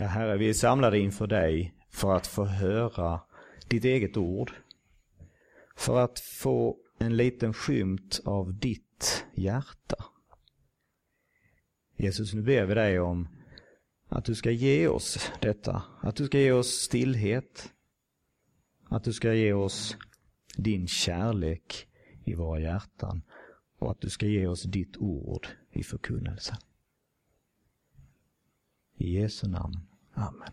Ja, Herre, vi är samlade inför dig för att få höra ditt eget ord. För att få en liten skymt av ditt hjärta. Jesus, nu ber vi dig om att du ska ge oss detta. Att du ska ge oss stillhet. Att du ska ge oss din kärlek i våra hjärtan och att du ska ge oss ditt ord i förkunnelsen. I Jesu namn. Amen.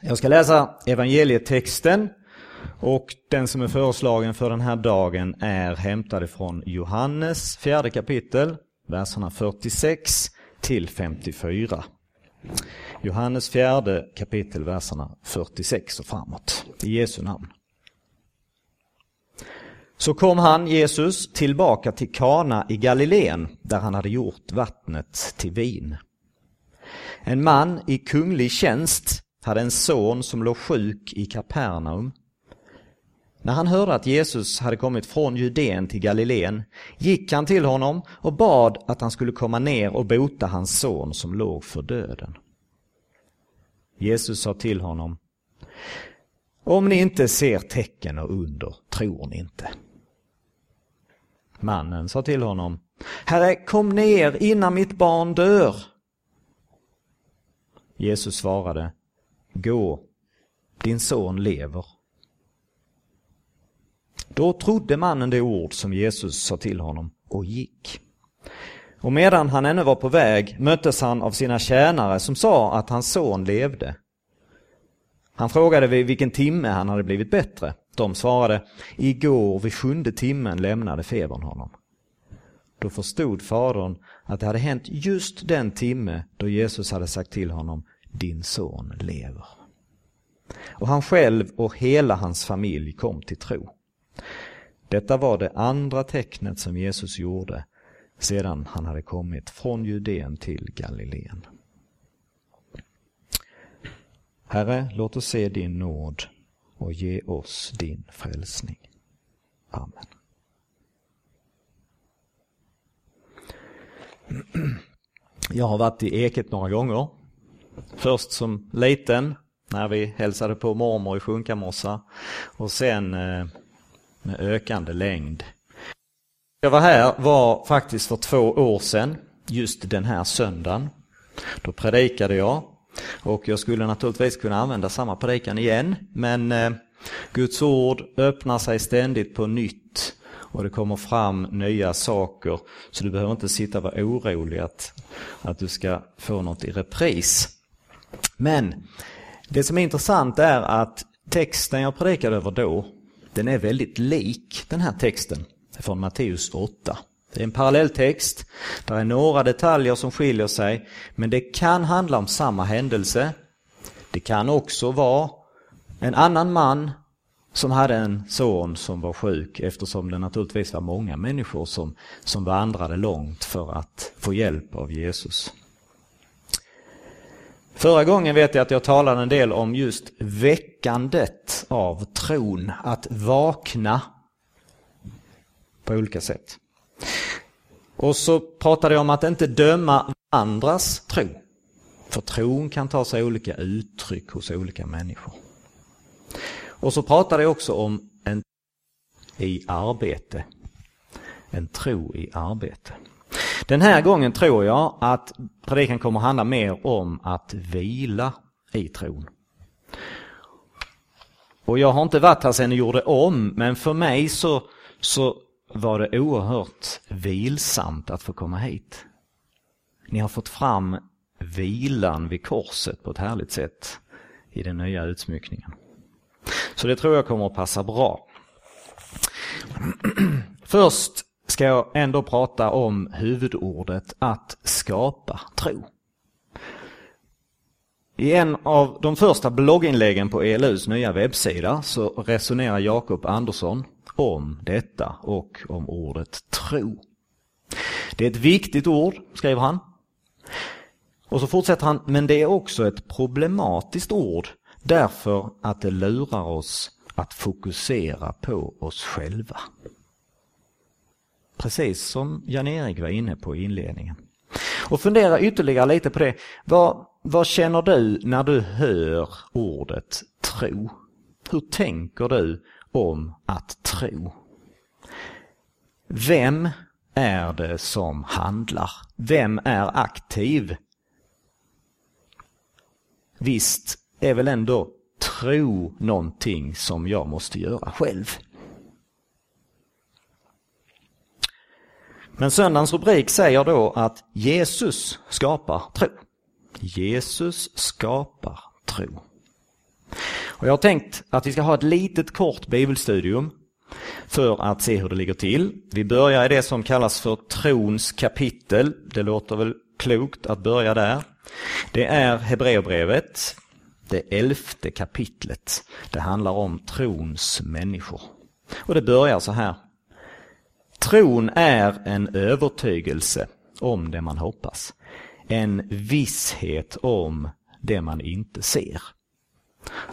Jag ska läsa evangelietexten och den som är föreslagen för den här dagen är hämtad från Johannes fjärde kapitel, verserna 46 till 54. Johannes fjärde kapitel, verserna 46 och framåt. I Jesu namn. Så kom han, Jesus, tillbaka till Kana i Galileen där han hade gjort vattnet till vin. En man i kunglig tjänst hade en son som låg sjuk i Kapernaum. När han hörde att Jesus hade kommit från Judeen till Galileen gick han till honom och bad att han skulle komma ner och bota hans son som låg för döden. Jesus sa till honom Om ni inte ser tecken och under tror ni inte. Mannen sa till honom Herre, kom ner innan mitt barn dör. Jesus svarade Gå, din son lever. Då trodde mannen det ord som Jesus sa till honom och gick. Och medan han ännu var på väg möttes han av sina tjänare som sa att hans son levde. Han frågade vid vilken timme han hade blivit bättre. De svarade, igår vid sjunde timmen lämnade febern honom. Då förstod fadern att det hade hänt just den timme då Jesus hade sagt till honom, din son lever. Och han själv och hela hans familj kom till tro. Detta var det andra tecknet som Jesus gjorde sedan han hade kommit från Judeen till Galileen. Herre, låt oss se din nåd och ge oss din frälsning. Amen. Jag har varit i Eket några gånger. Först som liten när vi hälsade på mormor i Sjunkamossa och sen eh, med ökande längd. Jag var här var faktiskt för två år sedan, just den här söndagen. Då predikade jag och jag skulle naturligtvis kunna använda samma predikan igen men eh, Guds ord öppnar sig ständigt på nytt och det kommer fram nya saker så du behöver inte sitta och vara orolig att, att du ska få något i repris. Men det som är intressant är att texten jag predikade över då, den är väldigt lik den här texten från Matteus 8. Det är en parallelltext, där är några detaljer som skiljer sig, men det kan handla om samma händelse. Det kan också vara en annan man som hade en son som var sjuk eftersom det naturligtvis var många människor som, som vandrade långt för att få hjälp av Jesus. Förra gången vet jag att jag talade en del om just väckandet av tron, att vakna på olika sätt. Och så pratade jag om att inte döma andras tro. För tron kan ta sig olika uttryck hos olika människor. Och så pratade jag också om en i arbete. En tro i arbete. Den här gången tror jag att predikan kommer handla mer om att vila i tron. Och jag har inte varit här sedan jag gjorde om, men för mig så, så var det oerhört vilsamt att få komma hit. Ni har fått fram vilan vid korset på ett härligt sätt i den nya utsmyckningen. Så det tror jag kommer att passa bra. Först ska jag ändå prata om huvudordet att skapa tro. I en av de första blogginläggen på ELUs nya webbsida så resonerar Jakob Andersson om detta och om ordet tro. Det är ett viktigt ord, skriver han. Och så fortsätter han, men det är också ett problematiskt ord därför att det lurar oss att fokusera på oss själva. Precis som Jan-Erik var inne på i inledningen. Och fundera ytterligare lite på det. Vad, vad känner du när du hör ordet tro? Hur tänker du om att tro? Vem är det som handlar? Vem är aktiv? Visst är väl ändå tro någonting som jag måste göra själv? Men söndagens rubrik säger då att Jesus skapar tro. Jesus skapar tro. Och jag har tänkt att vi ska ha ett litet kort bibelstudium för att se hur det ligger till. Vi börjar i det som kallas för trons kapitel. Det låter väl klokt att börja där. Det är Hebreerbrevet, det elfte kapitlet. Det handlar om trons människor. Och det börjar så här. Tron är en övertygelse om det man hoppas. En visshet om det man inte ser.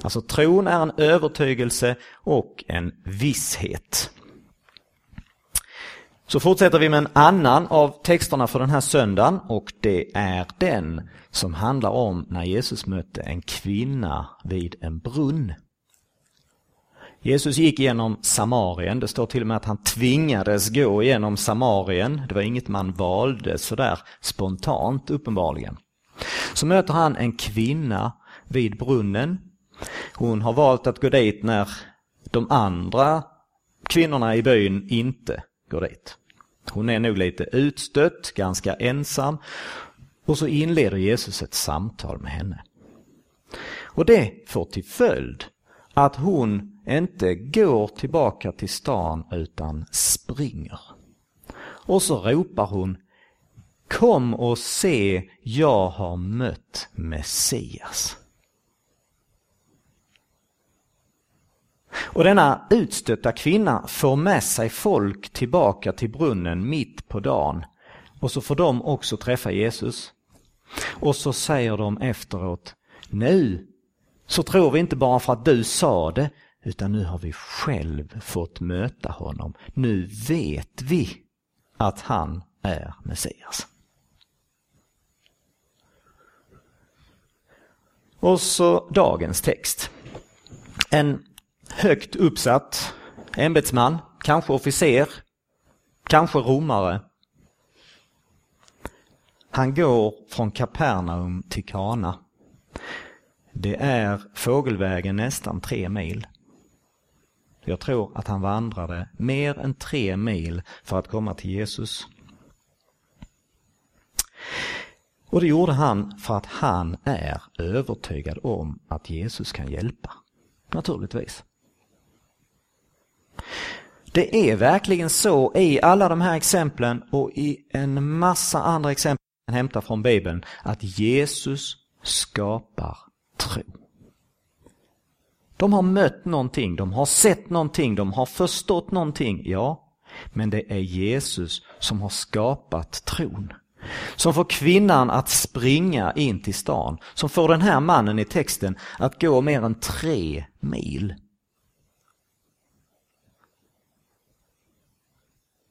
Alltså tron är en övertygelse och en visshet. Så fortsätter vi med en annan av texterna för den här söndagen och det är den som handlar om när Jesus mötte en kvinna vid en brunn. Jesus gick genom Samarien, det står till och med att han tvingades gå genom Samarien. Det var inget man valde sådär spontant uppenbarligen. Så möter han en kvinna vid brunnen. Hon har valt att gå dit när de andra kvinnorna i byn inte går dit. Hon är nog lite utstött, ganska ensam. Och så inleder Jesus ett samtal med henne. Och det får till följd att hon inte går tillbaka till stan utan springer. Och så ropar hon Kom och se, jag har mött Messias. Och denna utstötta kvinna får med sig folk tillbaka till brunnen mitt på dagen. Och så får de också träffa Jesus. Och så säger de efteråt, nu så tror vi inte bara för att du sa det, utan nu har vi själv fått möta honom. Nu vet vi att han är Messias. Och så dagens text. En högt uppsatt ämbetsman, kanske officer, kanske romare. Han går från Kapernaum till Kana. Det är fågelvägen nästan tre mil. Jag tror att han vandrade mer än tre mil för att komma till Jesus. Och det gjorde han för att han är övertygad om att Jesus kan hjälpa. Naturligtvis. Det är verkligen så i alla de här exemplen och i en massa andra exempel hämta från Bibeln att Jesus skapar tro. De har mött någonting, de har sett någonting, de har förstått någonting, ja. Men det är Jesus som har skapat tron. Som får kvinnan att springa in till stan. Som får den här mannen i texten att gå mer än tre mil.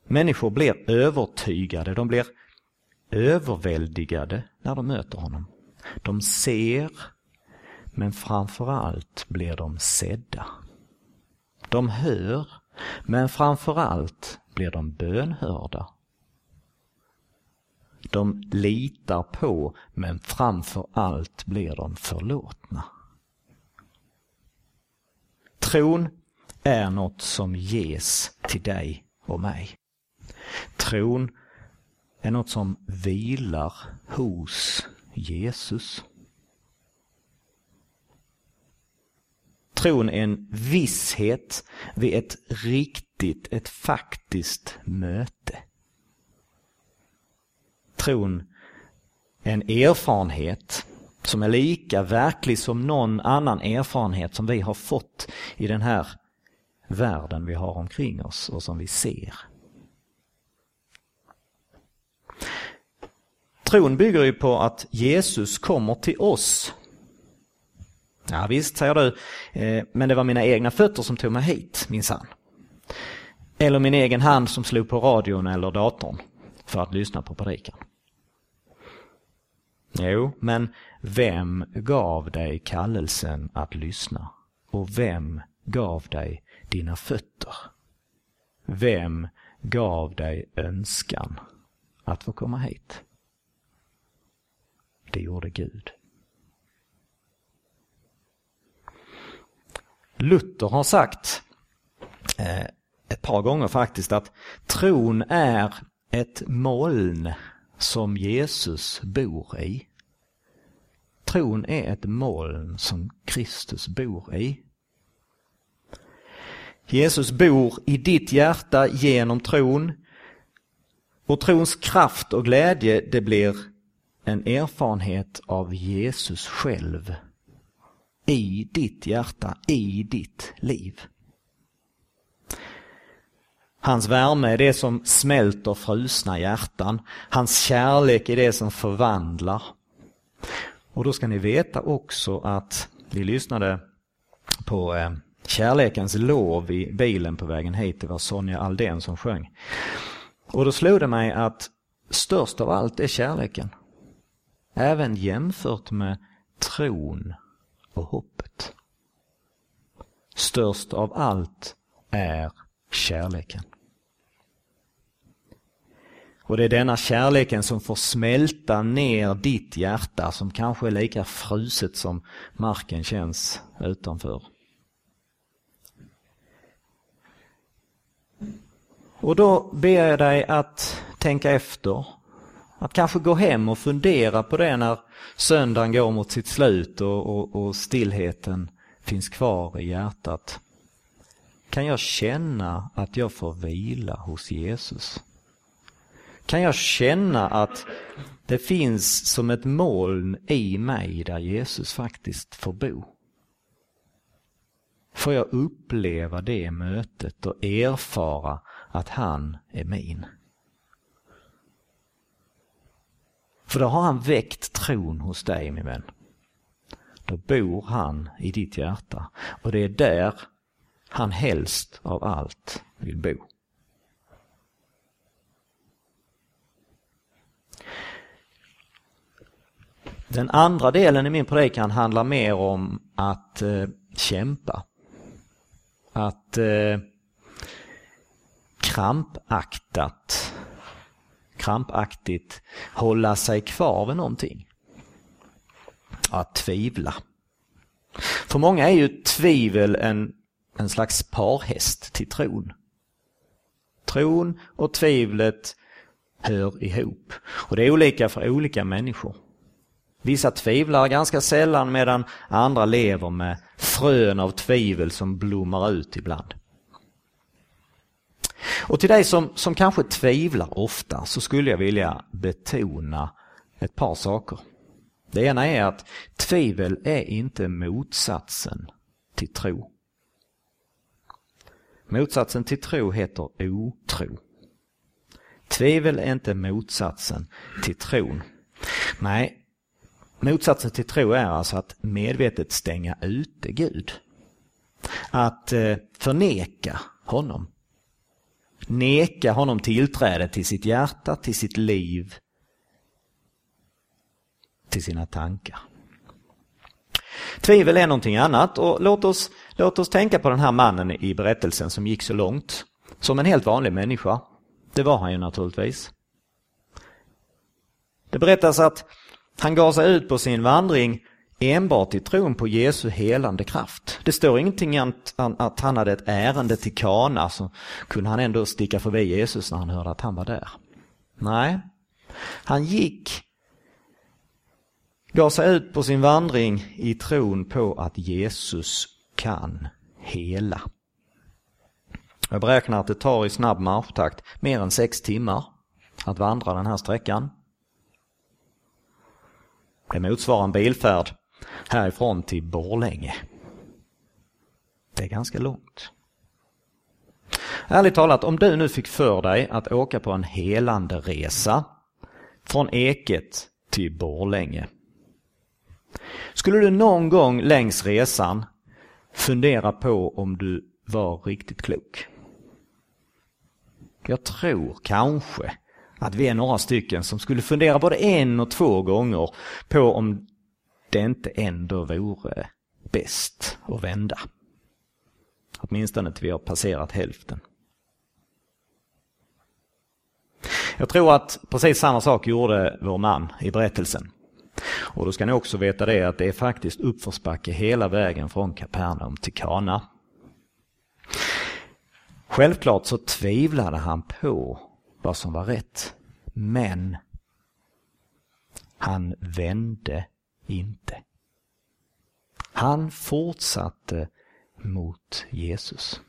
Människor blir övertygade, de blir överväldigade när de möter honom. De ser, men framförallt blir de sedda. De hör, men framförallt blir de bönhörda. De litar på, men framförallt blir de förlåtna. Tron är något som ges till dig och mig. Tron är något som vilar hos Jesus. Tron är en visshet vid ett riktigt, ett faktiskt möte. Tron är en erfarenhet som är lika verklig som någon annan erfarenhet som vi har fått i den här världen vi har omkring oss och som vi ser. Tron bygger ju på att Jesus kommer till oss Ja, visst, säger du, eh, men det var mina egna fötter som tog mig hit, minsann. Eller min egen hand som slog på radion eller datorn för att lyssna på predikan? Jo, men vem gav dig kallelsen att lyssna? Och vem gav dig dina fötter? Vem gav dig önskan att få komma hit? Det gjorde Gud. Luther har sagt eh, ett par gånger faktiskt att tron är ett moln som Jesus bor i. Tron är ett moln som Kristus bor i. Jesus bor i ditt hjärta genom tron. Och trons kraft och glädje det blir en erfarenhet av Jesus själv i ditt hjärta, i ditt liv. Hans värme är det som smälter frusna hjärtan. Hans kärlek är det som förvandlar. Och då ska ni veta också att vi lyssnade på eh, Kärlekens lov i bilen på vägen hit. Det var Sonja Aldén som sjöng. Och då slog det mig att störst av allt är kärleken. Även jämfört med tron och hoppet. Störst av allt är kärleken. Och det är denna kärleken som får smälta ner ditt hjärta som kanske är lika fruset som marken känns utanför. Och då ber jag dig att tänka efter. Att kanske gå hem och fundera på det när söndagen går mot sitt slut och, och, och stillheten finns kvar i hjärtat. Kan jag känna att jag får vila hos Jesus? Kan jag känna att det finns som ett moln i mig där Jesus faktiskt får bo? Får jag uppleva det mötet och erfara att han är min? För då har han väckt tron hos dig min vän. Då bor han i ditt hjärta och det är där han helst av allt vill bo. Den andra delen i min predikan handlar mer om att eh, kämpa. Att eh, krampaktat, krampaktigt hålla sig kvar vid någonting. Att tvivla. För många är ju tvivel en, en slags parhäst till tron. Tron och tvivlet hör ihop. Och det är olika för olika människor. Vissa tvivlar ganska sällan medan andra lever med frön av tvivel som blommar ut ibland. Och till dig som, som kanske tvivlar ofta så skulle jag vilja betona ett par saker. Det ena är att tvivel är inte motsatsen till tro. Motsatsen till tro heter otro. Tvivel är inte motsatsen till tron. Nej, Motsatsen till tro är alltså att medvetet stänga ute Gud. Att eh, förneka honom. Neka honom tillträde till sitt hjärta, till sitt liv, till sina tankar. Tvivel är någonting annat och låt oss, låt oss tänka på den här mannen i berättelsen som gick så långt. Som en helt vanlig människa. Det var han ju naturligtvis. Det berättas att han gav sig ut på sin vandring enbart i tron på Jesu helande kraft. Det står ingenting att, att han hade ett ärende till Kana så kunde han ändå sticka förbi Jesus när han hörde att han var där. Nej, han gick, gav sig ut på sin vandring i tron på att Jesus kan hela. Jag beräknar att det tar i snabb marschtakt mer än sex timmar att vandra den här sträckan. Det motsvarar en bilfärd härifrån till Borlänge. Det är ganska långt. Ärligt talat, om du nu fick för dig att åka på en helande resa från Eket till Borlänge. Skulle du någon gång längs resan fundera på om du var riktigt klok? Jag tror kanske att vi är några stycken som skulle fundera både en och två gånger på om det inte ändå vore bäst att vända. Åtminstone till vi har passerat hälften. Jag tror att precis samma sak gjorde vår man i berättelsen. Och då ska ni också veta det att det är faktiskt uppförsbacke hela vägen från Kapernaum till Kana. Självklart så tvivlade han på vad som var rätt. Men han vände inte. Han fortsatte mot Jesus.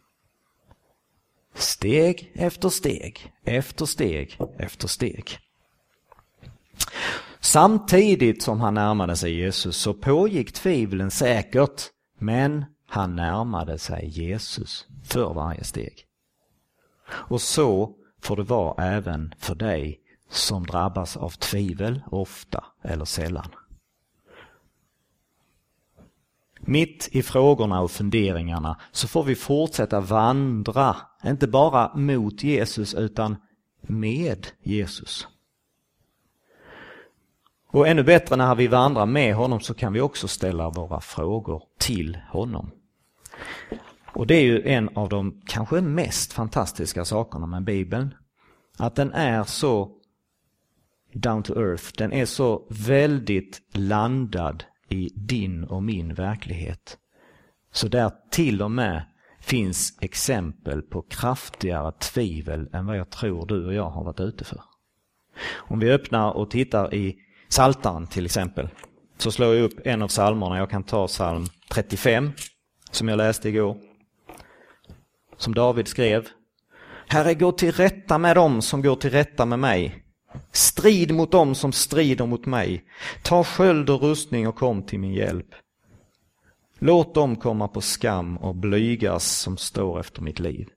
Steg efter steg, efter steg, efter steg. Samtidigt som han närmade sig Jesus så pågick tvivlen säkert, men han närmade sig Jesus för varje steg. Och så får det vara även för dig som drabbas av tvivel ofta eller sällan. Mitt i frågorna och funderingarna så får vi fortsätta vandra, inte bara mot Jesus utan med Jesus. Och ännu bättre när vi vandrar med honom så kan vi också ställa våra frågor till honom. Och det är ju en av de kanske mest fantastiska sakerna med Bibeln. Att den är så down to earth, den är så väldigt landad i din och min verklighet. Så där till och med finns exempel på kraftigare tvivel än vad jag tror du och jag har varit ute för. Om vi öppnar och tittar i Saltan till exempel, så slår jag upp en av psalmerna. Jag kan ta psalm 35, som jag läste igår. Som David skrev. Herre, gå till rätta med dem som går till rätta med mig. Strid mot dem som strider mot mig. Ta sköld och rustning och kom till min hjälp. Låt dem komma på skam och blygas som står efter mitt liv.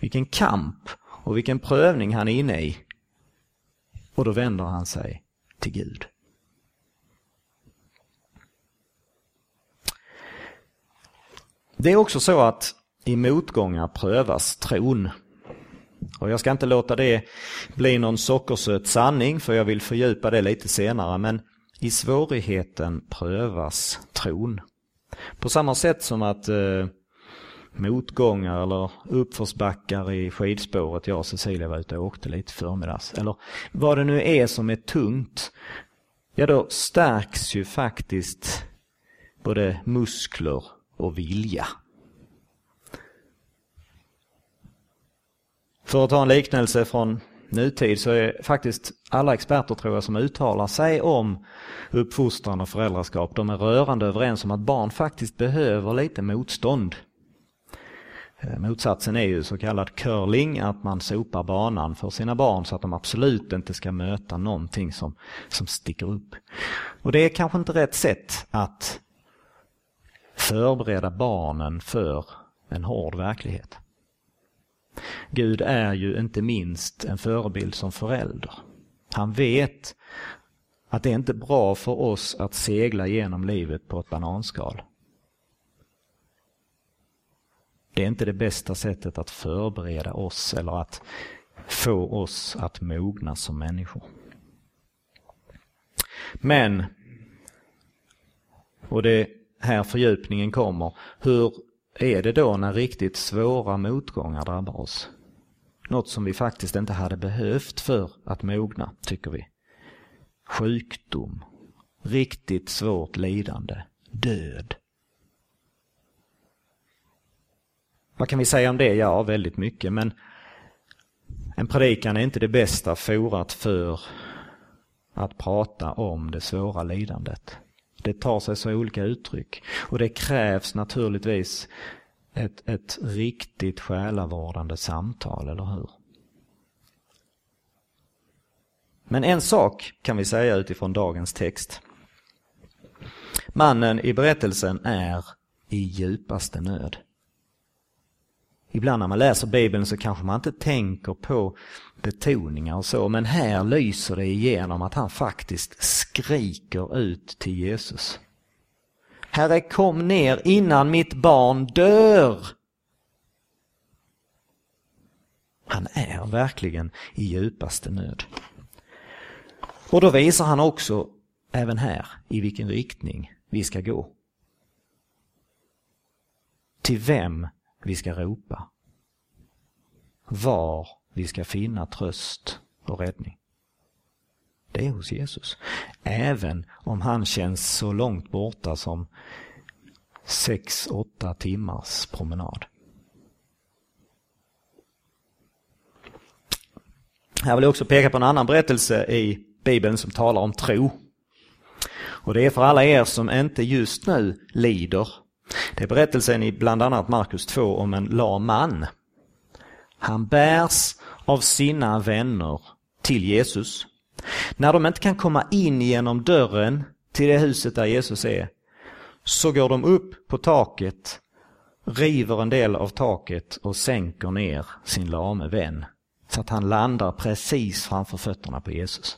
Vilken kamp och vilken prövning han är inne i. Och då vänder han sig till Gud. Det är också så att i motgångar prövas tron. Och jag ska inte låta det bli någon sockersöt sanning för jag vill fördjupa det lite senare men i svårigheten prövas tron. På samma sätt som att eh, motgångar eller uppförsbackar i skidspåret jag och Cecilia var ute och åkte lite förmiddags. Eller vad det nu är som är tungt. Ja, då stärks ju faktiskt både muskler och vilja. För att ta en liknelse från nutid så är faktiskt alla experter tror jag som uttalar sig om uppfostran och föräldraskap, de är rörande överens om att barn faktiskt behöver lite motstånd. Eh, motsatsen är ju så kallad curling, att man sopar banan för sina barn så att de absolut inte ska möta någonting som, som sticker upp. Och det är kanske inte rätt sätt att förbereda barnen för en hård verklighet. Gud är ju inte minst en förebild som förälder. Han vet att det är inte bra för oss att segla genom livet på ett bananskal. Det är inte det bästa sättet att förbereda oss eller att få oss att mogna som människor. Men, och det är här fördjupningen kommer, hur är det då när riktigt svåra motgångar drabbar oss? Något som vi faktiskt inte hade behövt för att mogna, tycker vi. Sjukdom, riktigt svårt lidande, död. Vad kan vi säga om det? Ja, väldigt mycket, men en predikan är inte det bästa forat för att prata om det svåra lidandet. Det tar sig så olika uttryck och det krävs naturligtvis ett, ett riktigt själavårdande samtal, eller hur? Men en sak kan vi säga utifrån dagens text. Mannen i berättelsen är i djupaste nöd. Ibland när man läser Bibeln så kanske man inte tänker på betoningar och så, men här lyser det igenom att han faktiskt skriker ut till Jesus. Herre kom ner innan mitt barn dör. Han är verkligen i djupaste nöd. Och då visar han också även här i vilken riktning vi ska gå. Till vem vi ska ropa. Var vi ska finna tröst och räddning. Det är hos Jesus. Även om han känns så långt borta som sex, åtta timmars promenad. Här vill jag också peka på en annan berättelse i Bibeln som talar om tro. Och det är för alla er som inte just nu lider. Det är berättelsen i bland annat Markus 2 om en lam man. Han bärs av sina vänner till Jesus. När de inte kan komma in genom dörren till det huset där Jesus är, så går de upp på taket, river en del av taket och sänker ner sin lame vän så att han landar precis framför fötterna på Jesus.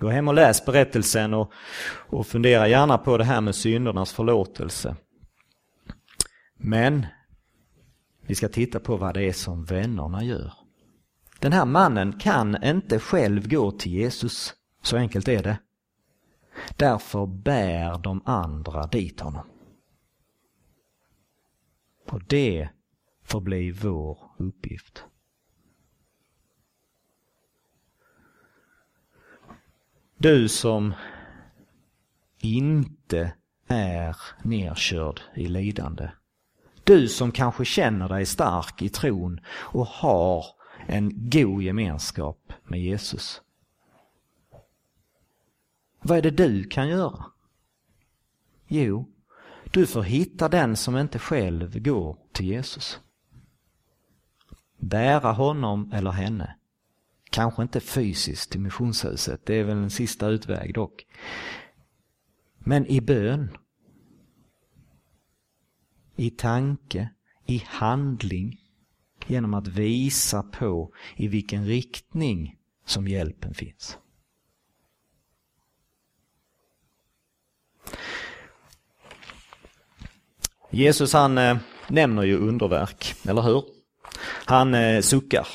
Gå hem och läs berättelsen och, och fundera gärna på det här med syndernas förlåtelse. Men vi ska titta på vad det är som vännerna gör. Den här mannen kan inte själv gå till Jesus. Så enkelt är det. Därför bär de andra dit honom. Och det förblir vår uppgift. Du som inte är nerkörd i lidande. Du som kanske känner dig stark i tron och har en god gemenskap med Jesus. Vad är det du kan göra? Jo, du får hitta den som inte själv går till Jesus. Bära honom eller henne. Kanske inte fysiskt till missionshuset, det är väl en sista utväg dock. Men i bön. I tanke, i handling. Genom att visa på i vilken riktning som hjälpen finns. Jesus han eh, nämner ju underverk, eller hur? Han eh, suckar.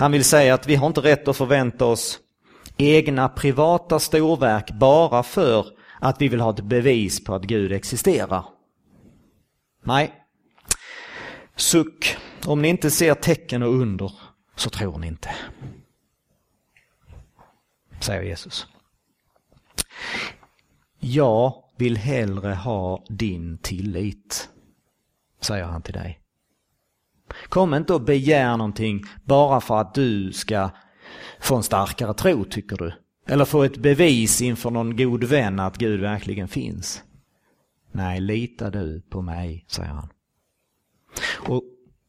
Han vill säga att vi har inte rätt att förvänta oss egna privata storverk bara för att vi vill ha ett bevis på att Gud existerar. Nej. Suck. Om ni inte ser tecken och under så tror ni inte. Säger Jesus. Jag vill hellre ha din tillit, säger han till dig. Kom inte och begär någonting bara för att du ska få en starkare tro, tycker du. Eller få ett bevis inför någon god vän att Gud verkligen finns. Nej, lita du på mig, säger han. Och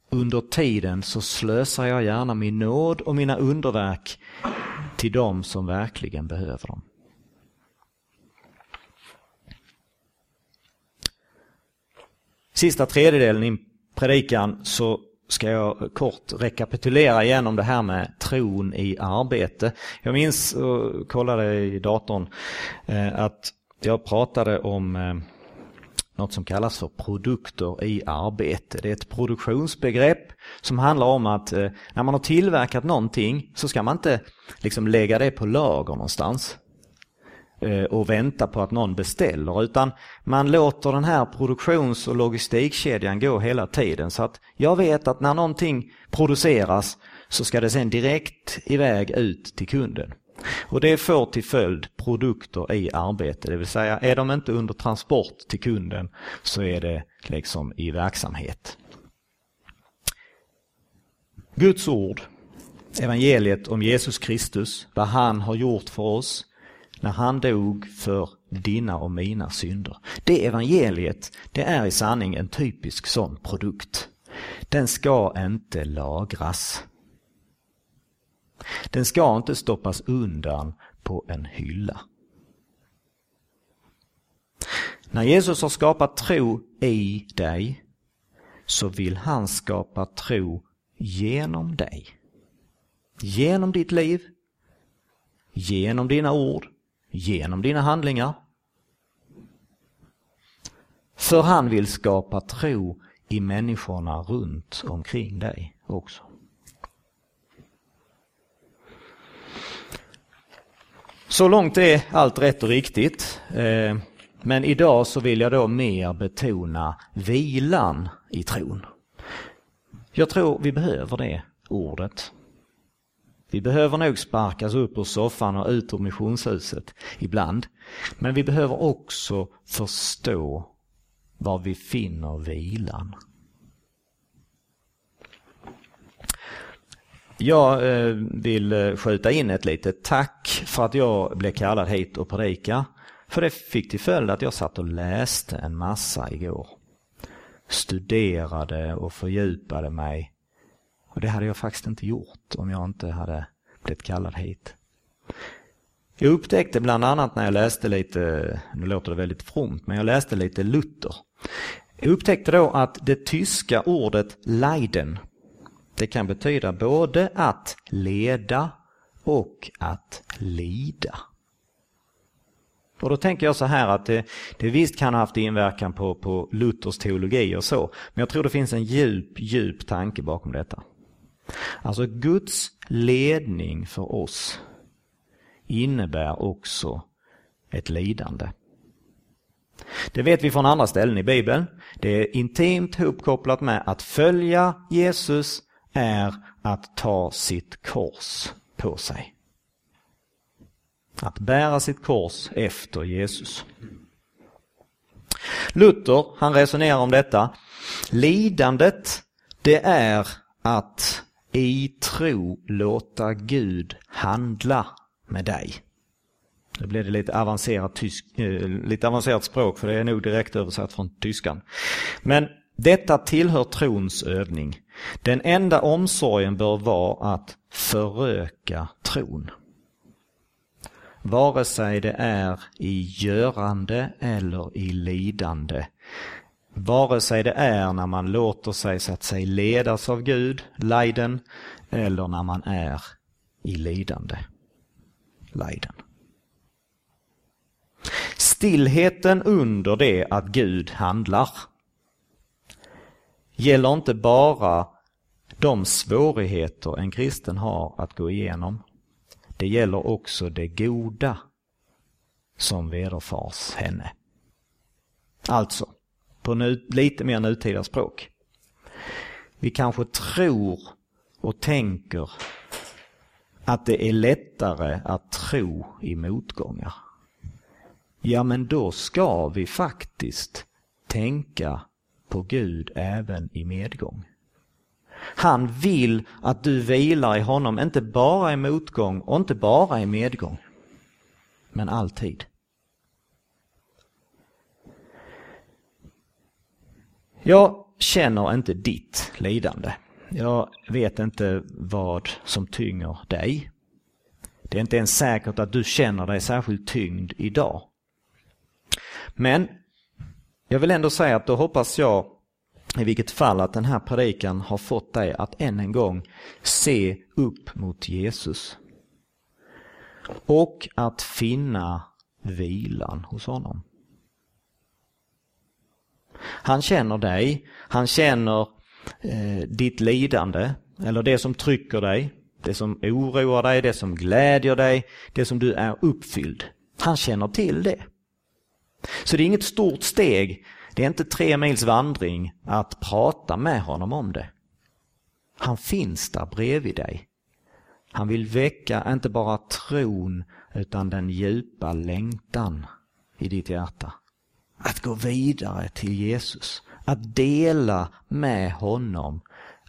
under tiden så slösar jag gärna min nåd och mina underverk till dem som verkligen behöver dem. Sista tredjedelen i predikan så ska jag kort rekapitulera igenom det här med tron i arbete. Jag minns och kollade i datorn eh, att jag pratade om eh, något som kallas för produkter i arbete. Det är ett produktionsbegrepp som handlar om att eh, när man har tillverkat någonting så ska man inte liksom lägga det på lager någonstans. Eh, och vänta på att någon beställer utan man låter den här produktions och logistikkedjan gå hela tiden så att jag vet att när någonting produceras så ska det sen direkt iväg ut till kunden. Och det får till följd produkter i arbete, det vill säga är de inte under transport till kunden så är det liksom i verksamhet. Guds ord, evangeliet om Jesus Kristus, vad han har gjort för oss, när han dog för dina och mina synder. Det evangeliet, det är i sanning en typisk sån produkt. Den ska inte lagras. Den ska inte stoppas undan på en hylla. När Jesus har skapat tro i dig så vill han skapa tro genom dig. Genom ditt liv, genom dina ord, genom dina handlingar. För han vill skapa tro i människorna runt omkring dig också. Så långt är allt rätt och riktigt. Eh, men idag så vill jag då mer betona vilan i tron. Jag tror vi behöver det ordet. Vi behöver nog sparkas upp ur soffan och ut ur missionshuset ibland. Men vi behöver också förstå var vi finner vilan. Jag eh, vill eh, skjuta in ett litet tack för att jag blev kallad hit och predika. För det fick till följd att jag satt och läste en massa igår. Studerade och fördjupade mig. Och det hade jag faktiskt inte gjort om jag inte hade blivit kallad hit. Jag upptäckte bland annat när jag läste lite, nu låter det väldigt fromt, men jag läste lite Luther. Jag upptäckte då att det tyska ordet Leiden, det kan betyda både att leda och att lida. Och då tänker jag så här att det, det visst kan ha haft inverkan på, på Luthers teologi och så, men jag tror det finns en djup, djup tanke bakom detta. Alltså Guds ledning för oss innebär också ett lidande. Det vet vi från andra ställen i Bibeln. Det är intimt hopkopplat med att följa Jesus är att ta sitt kors på sig. Att bära sitt kors efter Jesus. Luther, han resonerar om detta. Lidandet, det är att i tro låta Gud handla med dig. Nu blir det lite avancerat, tysk, eh, lite avancerat språk för det är nog direkt översatt från tyskan. Men detta tillhör trons övning. Den enda omsorgen bör vara att föröka tron. Vare sig det är i görande eller i lidande. Vare sig det är när man låter sig så att säga ledas av Gud, leiden, eller när man är i lidande, leiden. Stillheten under det att Gud handlar gäller inte bara de svårigheter en kristen har att gå igenom. Det gäller också det goda som vederfars henne. Alltså, på nu, lite mer nutida språk. Vi kanske tror och tänker att det är lättare att tro i motgångar. Ja, men då ska vi faktiskt tänka på Gud även i medgång. Han vill att du vilar i honom, inte bara i motgång och inte bara i medgång, men alltid. Jag känner inte ditt lidande. Jag vet inte vad som tynger dig. Det är inte ens säkert att du känner dig särskilt tyngd idag. Men jag vill ändå säga att då hoppas jag i vilket fall att den här predikan har fått dig att än en gång se upp mot Jesus. Och att finna vilan hos honom. Han känner dig, han känner eh, ditt lidande eller det som trycker dig, det som oroar dig, det som glädjer dig, det som du är uppfylld. Han känner till det. Så det är inget stort steg, det är inte tre mils vandring att prata med honom om det. Han finns där bredvid dig. Han vill väcka inte bara tron utan den djupa längtan i ditt hjärta. Att gå vidare till Jesus. Att dela med honom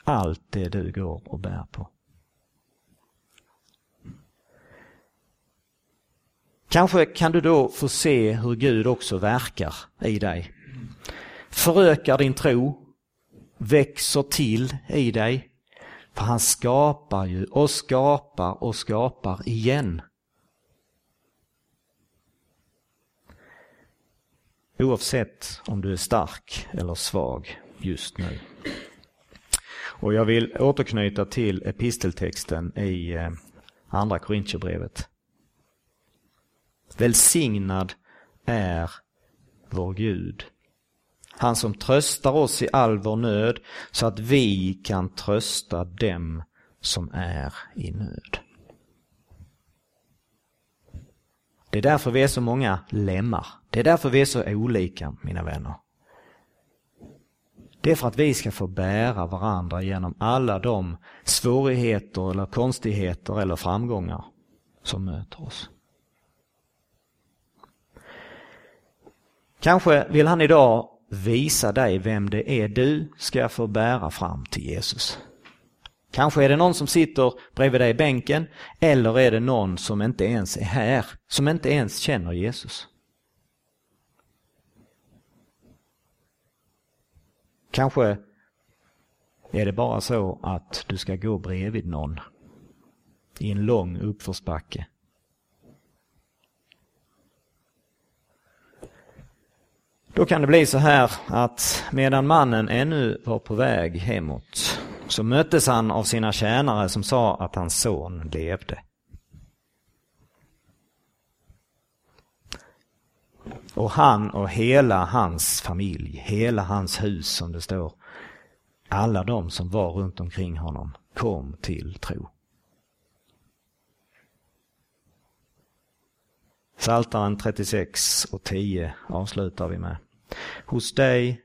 allt det du går och bär på. Kanske kan du då få se hur Gud också verkar i dig. Förökar din tro, växer till i dig. För han skapar ju och skapar och skapar igen. Oavsett om du är stark eller svag just nu. Och jag vill återknyta till episteltexten i eh, Andra Korintierbrevet. Välsignad är vår Gud Han som tröstar oss i all vår nöd så att vi kan trösta dem som är i nöd. Det är därför vi är så många lemmar. Det är därför vi är så olika, mina vänner. Det är för att vi ska få bära varandra genom alla de svårigheter eller konstigheter eller framgångar som möter oss. Kanske vill han idag visa dig vem det är du ska få bära fram till Jesus. Kanske är det någon som sitter bredvid dig i bänken eller är det någon som inte ens är här, som inte ens känner Jesus. Kanske är det bara så att du ska gå bredvid någon i en lång uppförsbacke. Då kan det bli så här att medan mannen ännu var på väg hemåt så möttes han av sina tjänare som sa att hans son levde. Och han och hela hans familj, hela hans hus som det står, alla de som var runt omkring honom kom till tro. Psaltaren 36 och 10 avslutar vi med. Hos dig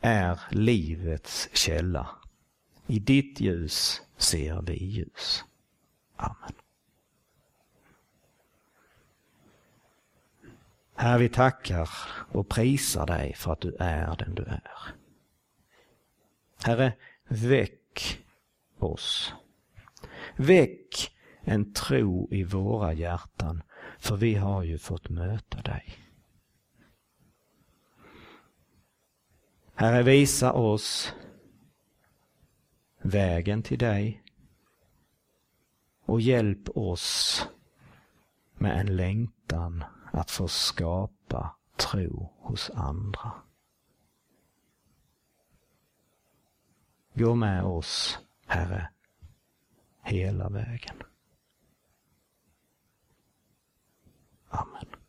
är livets källa. I ditt ljus ser vi ljus. Amen. Herre, vi tackar och prisar dig för att du är den du är. Herre, väck oss. Väck en tro i våra hjärtan, för vi har ju fått möta dig. Herre, visa oss vägen till dig och hjälp oss med en längtan att få skapa tro hos andra. Gå med oss, Herre, hela vägen. Amen.